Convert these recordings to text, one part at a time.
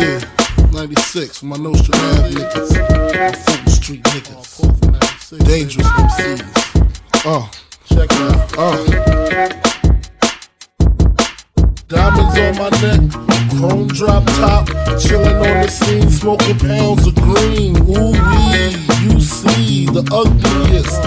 Yeah, 96, my Nostrand Ave niggas. My Fulton Street niggas. Dangerous MCs. Oh, check it out. Uh. Diamonds on my neck, chrome drop top, chillin' on the scene, smoking pounds of green. Ooh wee, you see the ugliest,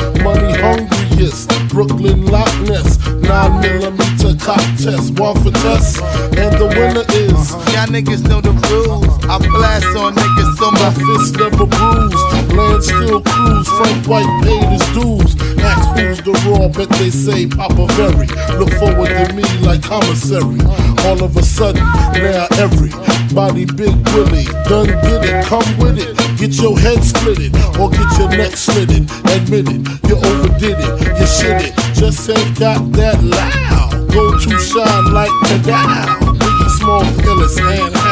Brooklyn Loch Ness, 9 millimeter cock test, one for test, and the winner is. Y'all niggas know the rules. I blast on niggas so My my fist never bruised, land still cruise, Frank White paid his dues. Ask who's the raw, bet they say Papa Very. Look forward to me like commissary. All of a sudden, now everybody Big Willie done did it. Come with it, get your head split it, or get your neck slitted. Admit it, you overdid it, you shit it. Just ain't got that loud. Go to shine like Nadal. Biggie Small, illest and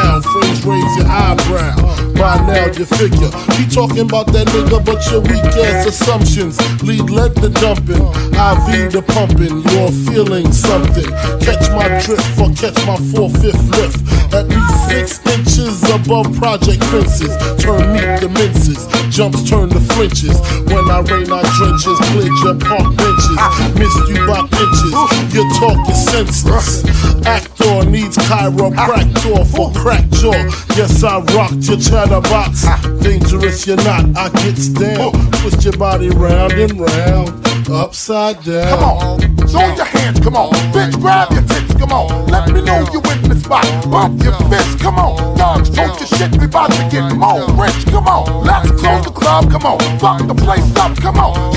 raise your eyebrow. By now you figure he talking about that nigga, but your weak ass assumptions lead lead the dumping, IV the pumping. You're feeling something. Catch my drift or catch my four fifth lift. At least six inches above project fences. Turn meat to minces. Jumps turn to flinches. When I rain, I drenches. Cleared your park benches. Missed you by inches. Your talk is senseless. Actor needs chiropractor for crack jaw. Yes, I rocked your chatterbox. Dangerous, you're not. I gets down. Twist your body round and round. Upside down. Come on, throw your hands, come on. Bitch, grab your tits, come on. Let me know you in the spot. Bump your fist, come on. Dogs, talk your shit, we about to get more rich, come on. Let's close the club, come on. Fuck the place up, come on.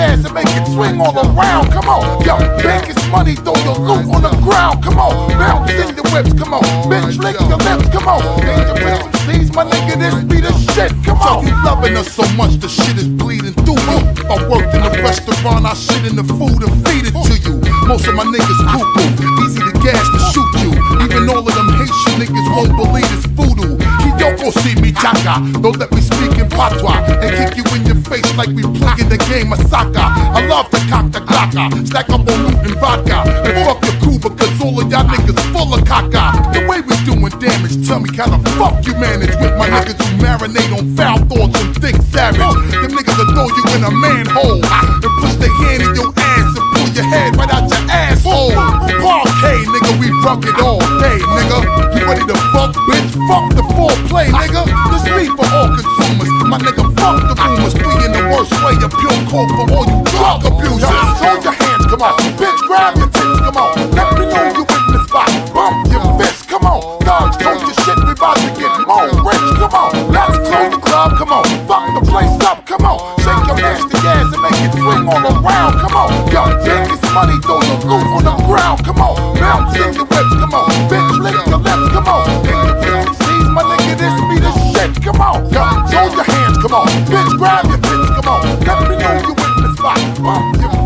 Ass and make it swing all around, come on. Yo, biggest money, throw your loot on the ground, come on. Bounce in the whips, come on. Bitch, lick your lips, come on. Dangerous MCs, my nigga, this be the shit, come on. You loving us so much, the shit is bleeding through me. I worked in a restaurant, I shit in the food and feed it to you. Most of my niggas cuckoo, easy to gas to shoot you. Even all of them Haitian niggas won't believe it's voodoo. Kiyoko see me chaka, don't let me speak in patois and kick you in your face like we playing the game of soccer. I love to cock the glocka, stack up on loot and vodka, and fuck your crew because all of y'all niggas full of caca. The way we doing damage, tell me how the fuck you manage with my niggas who marinate on foul thoughts and think savage. Them niggas will throw you in a manhole and push their hand in your ass and pull your head right out your rock it all day, nigga. You ready to fuck, bitch? Fuck the foreplay, nigga. This me for all consumers. My nigga, fuck the rumors. We in the worst way of pure coke for all you drug abusers. Throw your hands, come on. Bitch, grab your tits, come on. Let me know you in the spot. Bump your fist, come on. Dogs, talk your shit, we about to get more rich, come on. Let's close the club, come on. Fuck the place up, come on. It swing all around, come on. Yo, biggest money, throw your loot on the ground, come on. Bounce in the whips, come on. Bitch, lick your lips, come on. Dangerous MCs, my nigga, this be the shit, come on. Yo, throw your hands, come on. Bitch, grab your tits, come on. Let me know you in the spot. Bump